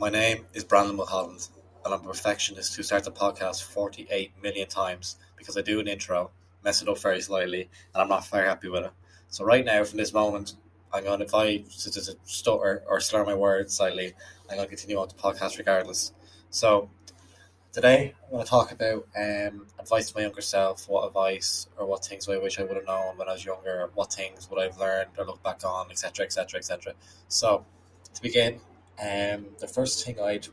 My name is Brandon Mulholland, and I'm a perfectionist who starts a podcast 48 million times because I do an intro, mess it up very slightly, and I'm not very happy with it. So, right now, from this moment, I'm going to, if I stutter or slur my words slightly, I'm going to continue on the podcast regardless. So, today I'm going to talk about um, advice to my younger self, what advice or what things I wish I would have known when I was younger, what things would I've learned or look back on, etc., etc., etc. So, to begin, um, the first thing I'd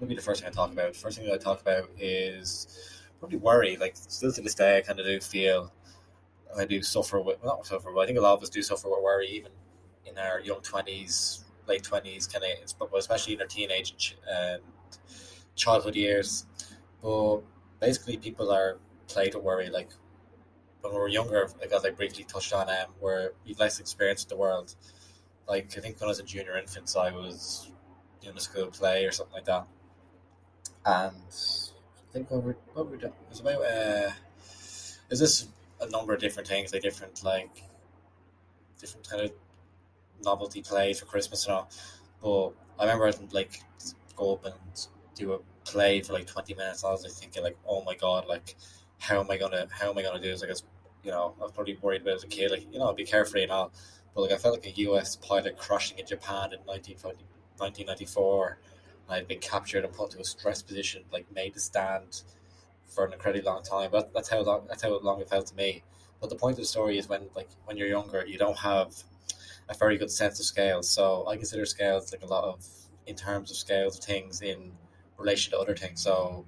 would be the first thing I talk about. First thing I talk about is probably worry. Like still to this day, I kind of do feel I do suffer with not suffer, but I think a lot of us do suffer with worry, even in our young twenties, late twenties, kind of, especially in our teenage and childhood years. But basically, people are played with worry. Like when we were younger, like as I briefly touched on, um, where you've less experience with the world like I think when I was a junior infant, I was doing a school play or something like that, and I think what we what we doing was about uh, is this a number of different things, like different like different kind of novelty plays for Christmas and all. But I remember I'd like go up and do a play for like twenty minutes. I was like thinking like, oh my god, like how am I gonna how am I gonna do this? Like, I guess you know, I was probably worried about as a kid, like you know, be carefree and all. But like I felt like a US pilot crashing in Japan in 1994. I'd been captured and put into a stress position, like made to stand for an incredibly long time. But that's how long that's how long it felt to me. But the point of the story is when like when you're younger, you don't have a very good sense of scales. So I consider scales like a lot of in terms of scales of things in relation to other things. So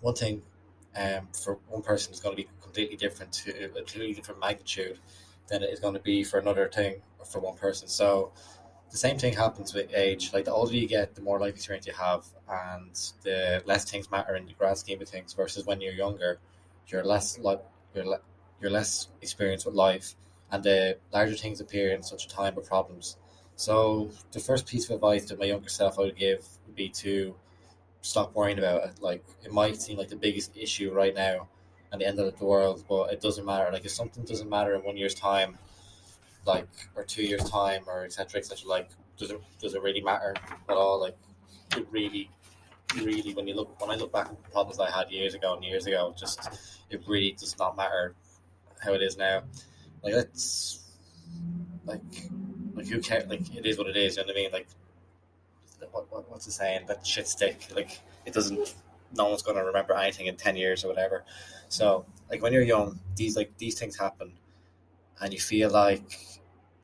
one thing um, for one person is going to be completely different to a completely different magnitude than it is going to be for another thing for one person. So the same thing happens with age. Like the older you get, the more life experience you have, and the less things matter in the grand scheme of things. Versus when you're younger, you're less like you're le- you're less experienced with life, and the larger things appear in such a time of problems. So the first piece of advice that my younger self I would give would be to stop worrying about it. Like it might seem like the biggest issue right now, at the end of the world, but it doesn't matter. Like if something doesn't matter in one year's time, like or two years time, or etc. etc. Like does it does it really matter at all? Like it really, really when you look when I look back at the problems I had years ago and years ago, just it really does not matter how it is now. Like it's like like who cares? Like it is what it is. You know what I mean? Like what, what what's the saying? That shit stick. Like it doesn't no one's going to remember anything in 10 years or whatever. So like when you're young these like these things happen and you feel like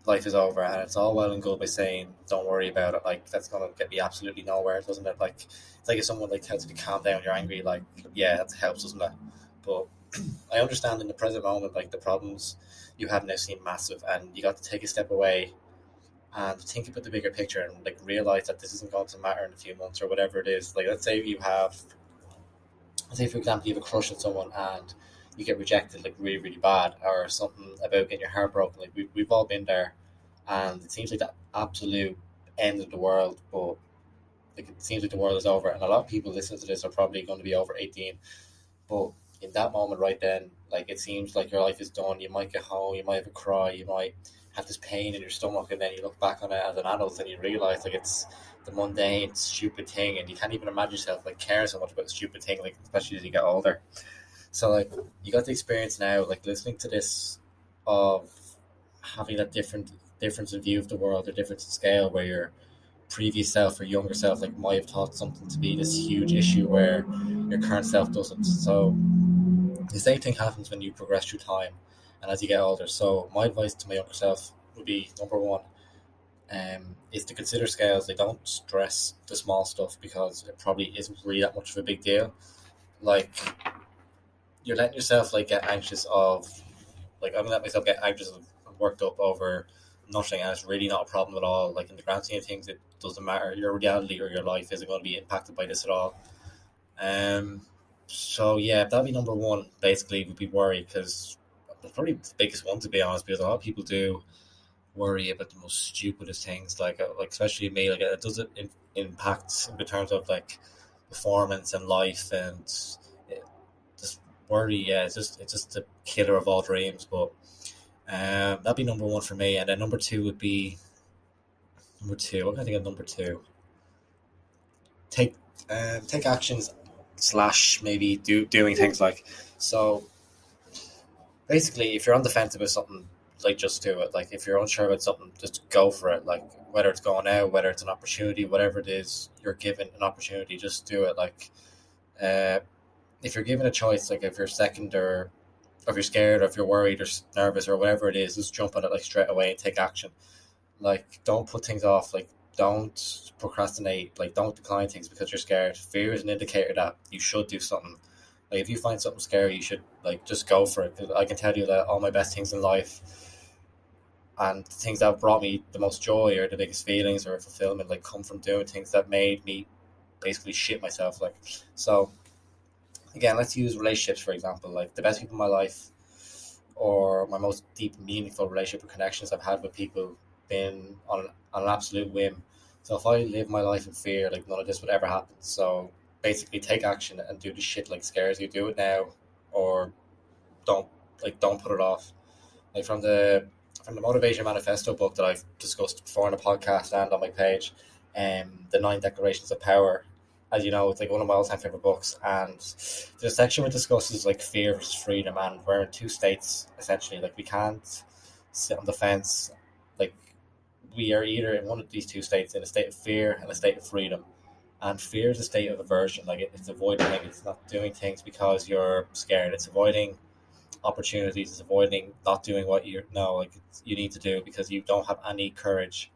life is over and it's all well and good by saying don't worry about it like that's going to get me absolutely nowhere doesn't it? Like it's like if someone like tells you to calm down you're angry like yeah that helps doesn't it? But i understand in the present moment like the problems you have now seem massive and you got to take a step away and think about the bigger picture and like realize that this isn't going to matter in a few months or whatever it is. Like let's say you have say for example you have a crush on someone and you get rejected like really really bad or something about getting your heart broken like we, we've all been there and it seems like the absolute end of the world but like it seems like the world is over and a lot of people listening to this are probably going to be over 18 but in that moment right then like it seems like your life is done. You might get home you might have a cry you might have this pain in your stomach and then you look back on it as an adult and you realize like it's the mundane, stupid thing, and you can't even imagine yourself like caring so much about stupid thing, like especially as you get older. So like you got the experience now, like listening to this of having that different difference in view of the world, or difference in scale, where your previous self or younger self like might have thought something to be this huge issue where your current self doesn't. So the same thing happens when you progress through time and as you get older. So my advice to my younger self would be number one, um, is to consider scales. They don't stress the small stuff because it probably isn't really that much of a big deal. Like you're letting yourself like get anxious of like I'm letting myself get anxious and worked up over nothing and it's really not a problem at all. Like in the grand scheme of things it doesn't matter. Your reality or your life isn't going to be impacted by this at all. Um so yeah, that'd be number one basically would be worry because probably the biggest one to be honest because a lot of people do worry about the most stupidest things, like uh, like especially me. Like it does it in, impact in terms of like performance and life and it, just worry. Yeah, it's just it's just the killer of all dreams. But um, that'd be number one for me, and then number two would be number two. What can I think of number two? take um, take actions slash maybe do doing things like so. Basically, if you're on the fence about something, like just do it. Like if you're unsure about something, just go for it. Like whether it's going out, whether it's an opportunity, whatever it is, you're given an opportunity, just do it. Like uh, if you're given a choice, like if you're second or if you're scared or if you're worried or nervous or whatever it is, just jump on it like straight away and take action. Like don't put things off. Like don't procrastinate. Like don't decline things because you're scared. Fear is an indicator that you should do something. Like if you find something scary, you should like just go for it. I can tell you that all my best things in life and things that brought me the most joy or the biggest feelings or fulfillment like come from doing things that made me basically shit myself. Like so again, let's use relationships for example. Like the best people in my life, or my most deep, meaningful relationship or connections I've had with people, been on, on an absolute whim. So if I live my life in fear, like none of this would ever happen. So basically, take action and do the shit like scares you. Do it now, or don't like don't put it off. Like from the from the motivation manifesto book that I've discussed before on the podcast and on my page, um, the nine declarations of power as you know, it's like one of my all-time favorite books. And the section which discusses like fear versus freedom, and we're in two states essentially. Like we can't sit on the fence. Like we are either in one of these two states, in a state of fear and a state of freedom. And fear is a state of aversion. Like it's avoiding things. It's not doing things because you're scared. It's avoiding opportunities. It's avoiding not doing what you know like you need to do because you don't have any courage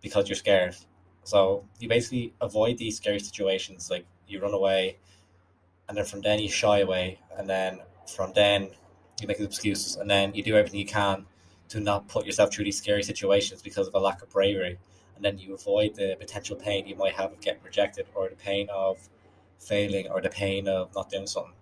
because you're scared so you basically avoid these scary situations. Like you run away, and then from then you shy away, and then from then you make excuses, and then you do everything you can to not put yourself through these scary situations because of a lack of bravery. And then you avoid the potential pain you might have of getting rejected, or the pain of failing, or the pain of not doing something.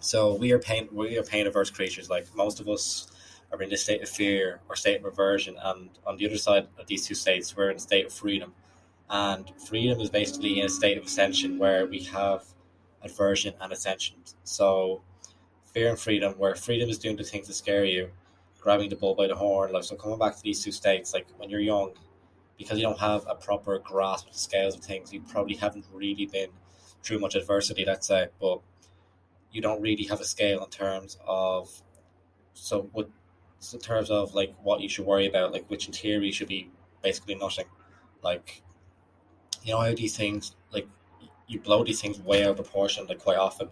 So we are pain we are pain averse creatures. Like most of us are in a state of fear or state of aversion, and on the other side of these two states, we're in a state of freedom and freedom is basically in a state of ascension where we have aversion and ascension. So fear and freedom, where freedom is doing the things that scare you, grabbing the bull by the horn. Like so, coming back to these two states, like when you're young, because you don't have a proper grasp of the scales of things, you probably haven't really been through much adversity. Let's say, but you don't really have a scale in terms of so what in terms of like what you should worry about, like which in theory should be basically nothing. Like you know how these things like you blow these things way out of proportion like quite often.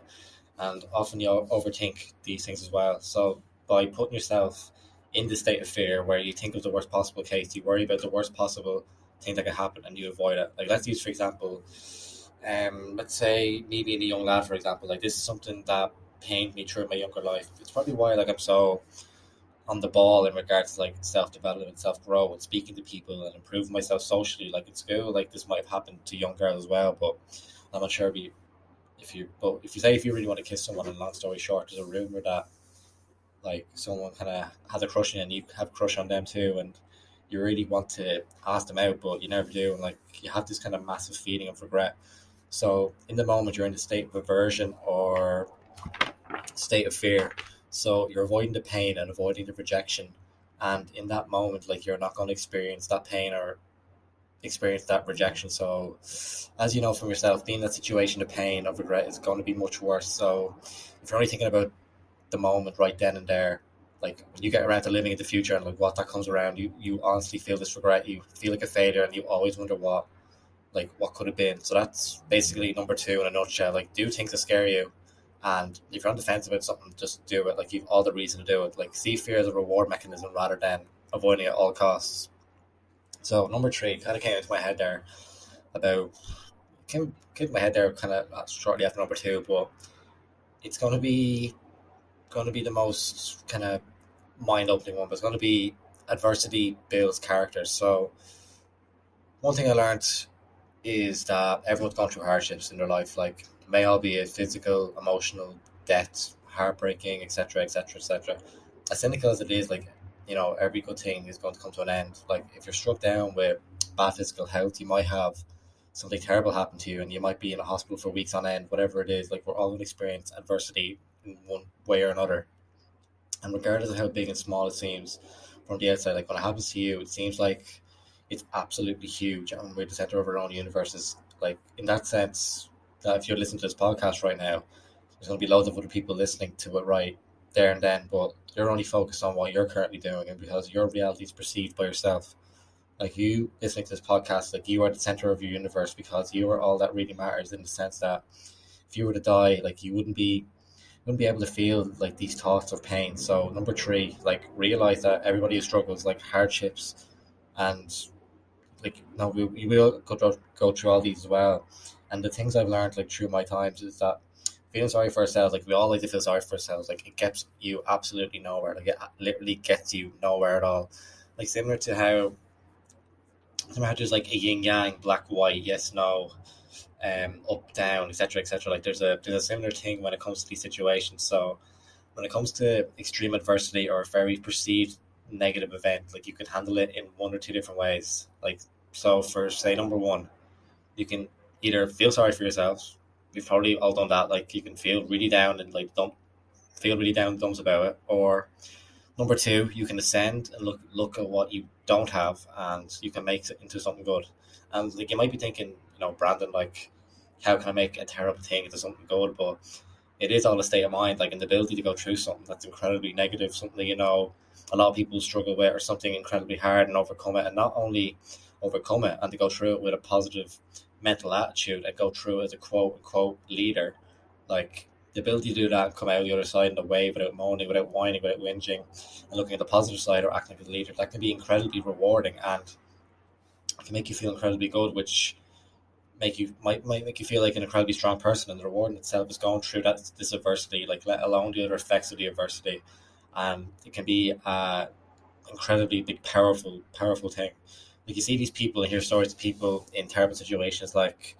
And often you overthink these things as well. So by putting yourself in the state of fear where you think of the worst possible case you worry about the worst possible thing that could happen and you avoid it. Like let's use for example um let's say me being a young lad for example like this is something that pained me through my younger life it's probably why like i'm so on the ball in regards to like self development, and self growth, and speaking to people and improving myself socially. Like in school, like this might have happened to young girls as well, but I'm not sure if you, if you, but if you say if you really want to kiss someone, and long story short, there's a rumor that like someone kind of has a crush on you and you have a crush on them too, and you really want to ask them out, but you never do, and like you have this kind of massive feeling of regret. So in the moment, you're in a state of aversion or state of fear so you're avoiding the pain and avoiding the rejection. And in that moment, like you're not going to experience that pain or experience that rejection. So, as you know from yourself, being in that situation of pain, of regret is going to be much worse. So, if you're only thinking about the moment right then and there, like when you get around to living in the future and like what that comes around, you you honestly feel this regret. You feel like a failure, and you always wonder what, like what could have been. So that's basically number two in a nutshell. Like, do things that scare you, and if you're on the fence about something, just do it. Like you've all the reason to do it. Like see fear as a reward mechanism rather than avoiding it at all costs. So number three kind of came into my head there about came came to my head there kind of shortly after number two, but it's going to be going to be the most kind of mind opening one. But it's going to be adversity builds character. So one thing I learned is that everyone's gone through hardships in their life. Like may all be a physical, emotional, death, heartbreaking, etc., etc., etc. As cynical as it is, like you know, every good thing is going to come to an end. Like if you're struck down with bad physical health, you might have something terrible happen to you, and you might be in a hospital for weeks on end. Whatever it is, like we're all going to experience adversity in one way or another. And regardless of how big and small it seems from the outside, like when it happens to you, it seems like it's absolutely huge, and we're the center of our own universes Like in that sense, that if you're listening to this podcast right now, there's going to be loads of other people listening to it right there and then, but you're only focused on what you're currently doing, and because your reality is perceived by yourself. Like you listening to this podcast, like you are the center of your universe because you are all that really matters in the sense that if you were to die, like you wouldn't be wouldn't be able to feel like these thoughts of pain. So number three, like realize that everybody struggles like hardships and like no we, we will go go through all these as well. And the things I've learned like through my times is that feeling sorry for ourselves, like we all like to feel sorry for ourselves, like it gets you absolutely nowhere. Like it literally gets you nowhere at all. Like similar to how somehow there's like a yin yang, black white, yes, no, um, up down, etc., etc. Like there's a there's a similar thing when it comes to these situations. So when it comes to extreme adversity or very perceived negative event, like you can handle it in one or two different ways. Like so, for say number one, you can either feel sorry for yourself. We've probably all done that. Like you can feel really down and like don't feel really down dumps about it, or number two, you can ascend and look look at what you don't have, and you can make it into something good. And like you might be thinking, you know, Brandon, like, how can I make a terrible thing into something good? But it is all a state of mind, like an ability to go through something that's incredibly negative, something you know a lot of people struggle with, or something incredibly hard and overcome it, and not only overcome it and to go through it with a positive mental attitude and go through as a quote unquote leader, like the ability to do that and come out the other side in a way without moaning, without whining, without whinging, and looking at the positive side or acting as a leader, that can be incredibly rewarding and can make you feel incredibly good, which make you might might make you feel like an incredibly strong person. And the reward in itself is going through that this adversity, like let alone the other effects of the adversity, and it can be a incredibly big, powerful, powerful thing. Like you see these people and hear stories of people in terrible situations, like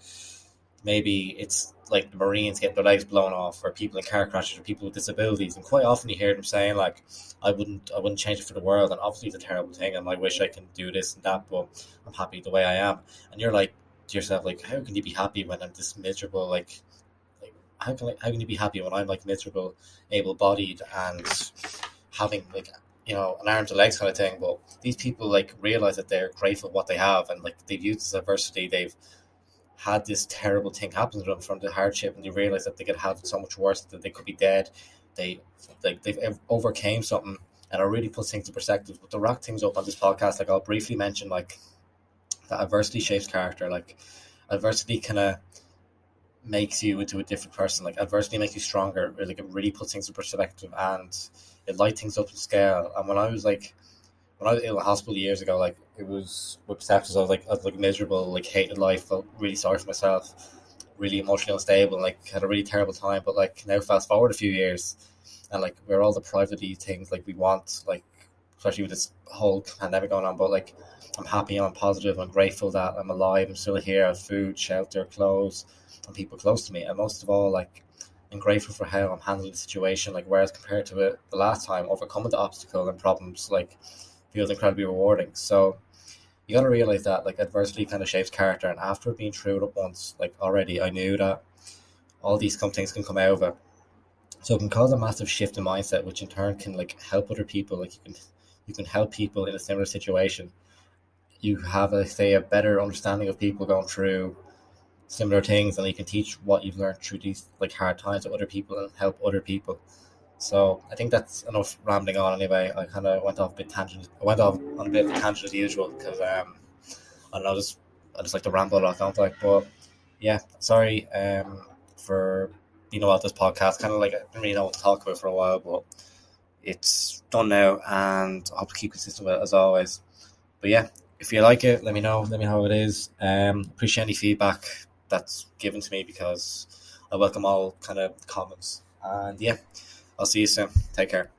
maybe it's like the Marines get their legs blown off, or people in car crashes, or people with disabilities, and quite often you hear them saying like, "I wouldn't, I wouldn't change it for the world," and obviously it's a terrible thing, and I wish I can do this and that, but I'm happy the way I am. And you're like to yourself, like, how can you be happy when I'm this miserable? Like how can I, how can you be happy when I'm like miserable, able-bodied, and having like you know an arms and legs kind of thing? But these people like realize that they're grateful what they have, and like they've used this adversity, they've had this terrible thing happen to them from the hardship, and they realize that they could have so much worse, that they could be dead. They like they've overcame something, and it really puts things in perspective. But to wrap things up on this podcast, like I'll briefly mention, like that adversity shapes character. Like adversity kind of makes you into a different person. Like adversity makes you stronger. Like it really puts things in perspective, and it lights things up to scale. And when I was like when I was in the hospital years ago, like it was with sepsis, I was like I was like miserable, like hated life, felt really sorry for myself, really emotionally unstable, like had a really terrible time. But like now, fast forward a few years, and like we're all deprived of these things like we want, like especially with this whole pandemic going on. But like I'm happy, I'm positive, I'm grateful that I'm alive, I'm still here, I have food, shelter, clothes, and people close to me. And most of all, like I'm grateful for how I'm handling the situation. Like whereas compared to it the last time, overcoming the obstacle and problems, like feels incredibly rewarding. So you got to realize that like adversity kind of shapes character. And after being through it once, like already, I knew that all these things can come it. So it can cause a massive shift in mindset, which in turn can like help other people. Like you can you can help people in a similar situation. You have a say a better understanding of people going through similar things, and you can teach what you've learned through these like hard times to other people and help other people. So I think that's enough rambling on. Anyway, I kind of went off a bit tangent. I went off on a bit of a tangent as usual because um, I don't know, just I just like to ramble a lot, don't I? But yeah, sorry um for you know about this podcast. Kind of like I didn't really know what to talk about for a while, but it's done now, and I hope to keep consistent with it as always. But yeah, if you like it, let me know. Let me know how it is. Um, appreciate any feedback that's given to me because I welcome all kind of comments. And yeah. I'll see you soon. Take care.